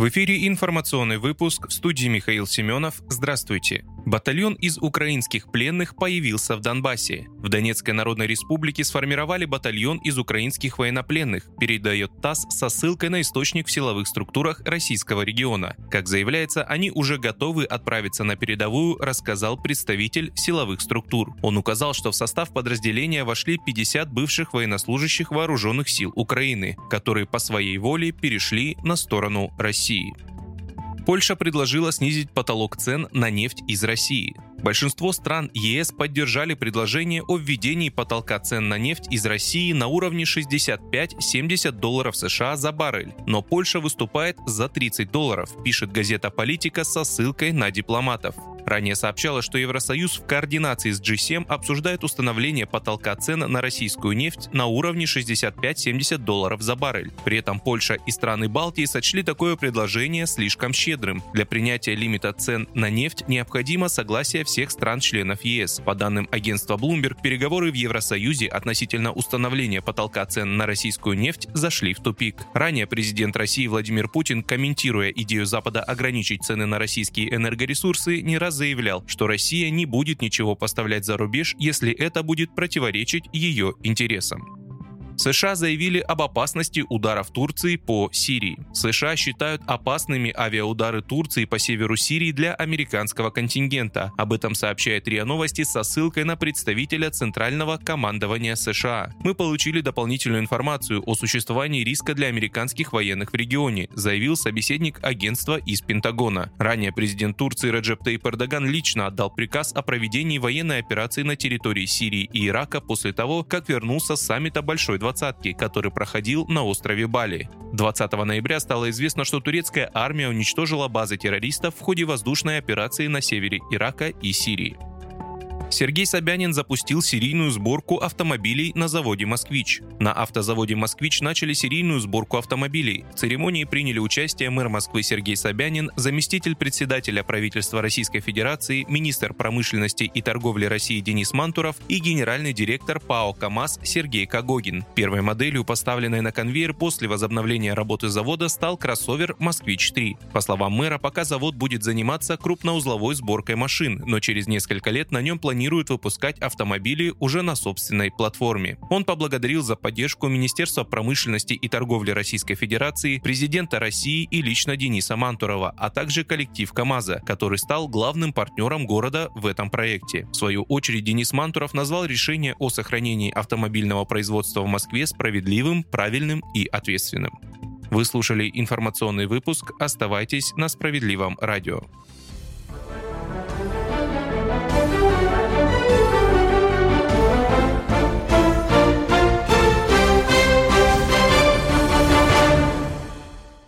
В эфире информационный выпуск в студии Михаил Семенов. Здравствуйте. Батальон из украинских пленных появился в Донбассе. В Донецкой Народной Республике сформировали батальон из украинских военнопленных, передает ТАСС со ссылкой на источник в силовых структурах российского региона. Как заявляется, они уже готовы отправиться на передовую, рассказал представитель силовых структур. Он указал, что в состав подразделения вошли 50 бывших военнослужащих вооруженных сил Украины, которые по своей воле перешли на сторону России. России. Польша предложила снизить потолок цен на нефть из России. Большинство стран ЕС поддержали предложение о введении потолка цен на нефть из России на уровне 65-70 долларов США за баррель, но Польша выступает за 30 долларов, пишет газета «Политика» со ссылкой на дипломатов. Ранее сообщалось, что Евросоюз в координации с G7 обсуждает установление потолка цен на российскую нефть на уровне 65-70 долларов за баррель. При этом Польша и страны Балтии сочли такое предложение слишком щедрым. Для принятия лимита цен на нефть необходимо согласие всех стран-членов ЕС. По данным агентства Bloomberg, переговоры в Евросоюзе относительно установления потолка цен на российскую нефть зашли в тупик. Ранее президент России Владимир Путин, комментируя идею Запада ограничить цены на российские энергоресурсы, не раз заявлял, что Россия не будет ничего поставлять за рубеж, если это будет противоречить ее интересам. США заявили об опасности ударов Турции по Сирии. США считают опасными авиаудары Турции по северу Сирии для американского контингента. Об этом сообщает РИА Новости со ссылкой на представителя Центрального командования США. Мы получили дополнительную информацию о существовании риска для американских военных в регионе, заявил собеседник агентства из Пентагона. Ранее президент Турции Реджеп Тейп Эрдоган лично отдал приказ о проведении военной операции на территории Сирии и Ирака после того, как вернулся с саммита Большой двадцатки, который проходил на острове Бали. 20 ноября стало известно, что турецкая армия уничтожила базы террористов в ходе воздушной операции на севере Ирака и Сирии. Сергей Собянин запустил серийную сборку автомобилей на заводе «Москвич». На автозаводе «Москвич» начали серийную сборку автомобилей. В церемонии приняли участие мэр Москвы Сергей Собянин, заместитель председателя правительства Российской Федерации, министр промышленности и торговли России Денис Мантуров и генеральный директор ПАО «КамАЗ» Сергей Кагогин. Первой моделью, поставленной на конвейер после возобновления работы завода, стал кроссовер «Москвич-3». По словам мэра, пока завод будет заниматься крупноузловой сборкой машин, но через несколько лет на нем планируется планирует выпускать автомобили уже на собственной платформе. Он поблагодарил за поддержку Министерства промышленности и торговли Российской Федерации, президента России и лично Дениса Мантурова, а также коллектив КАМАЗа, который стал главным партнером города в этом проекте. В свою очередь Денис Мантуров назвал решение о сохранении автомобильного производства в Москве справедливым, правильным и ответственным. Вы слушали информационный выпуск. Оставайтесь на справедливом радио.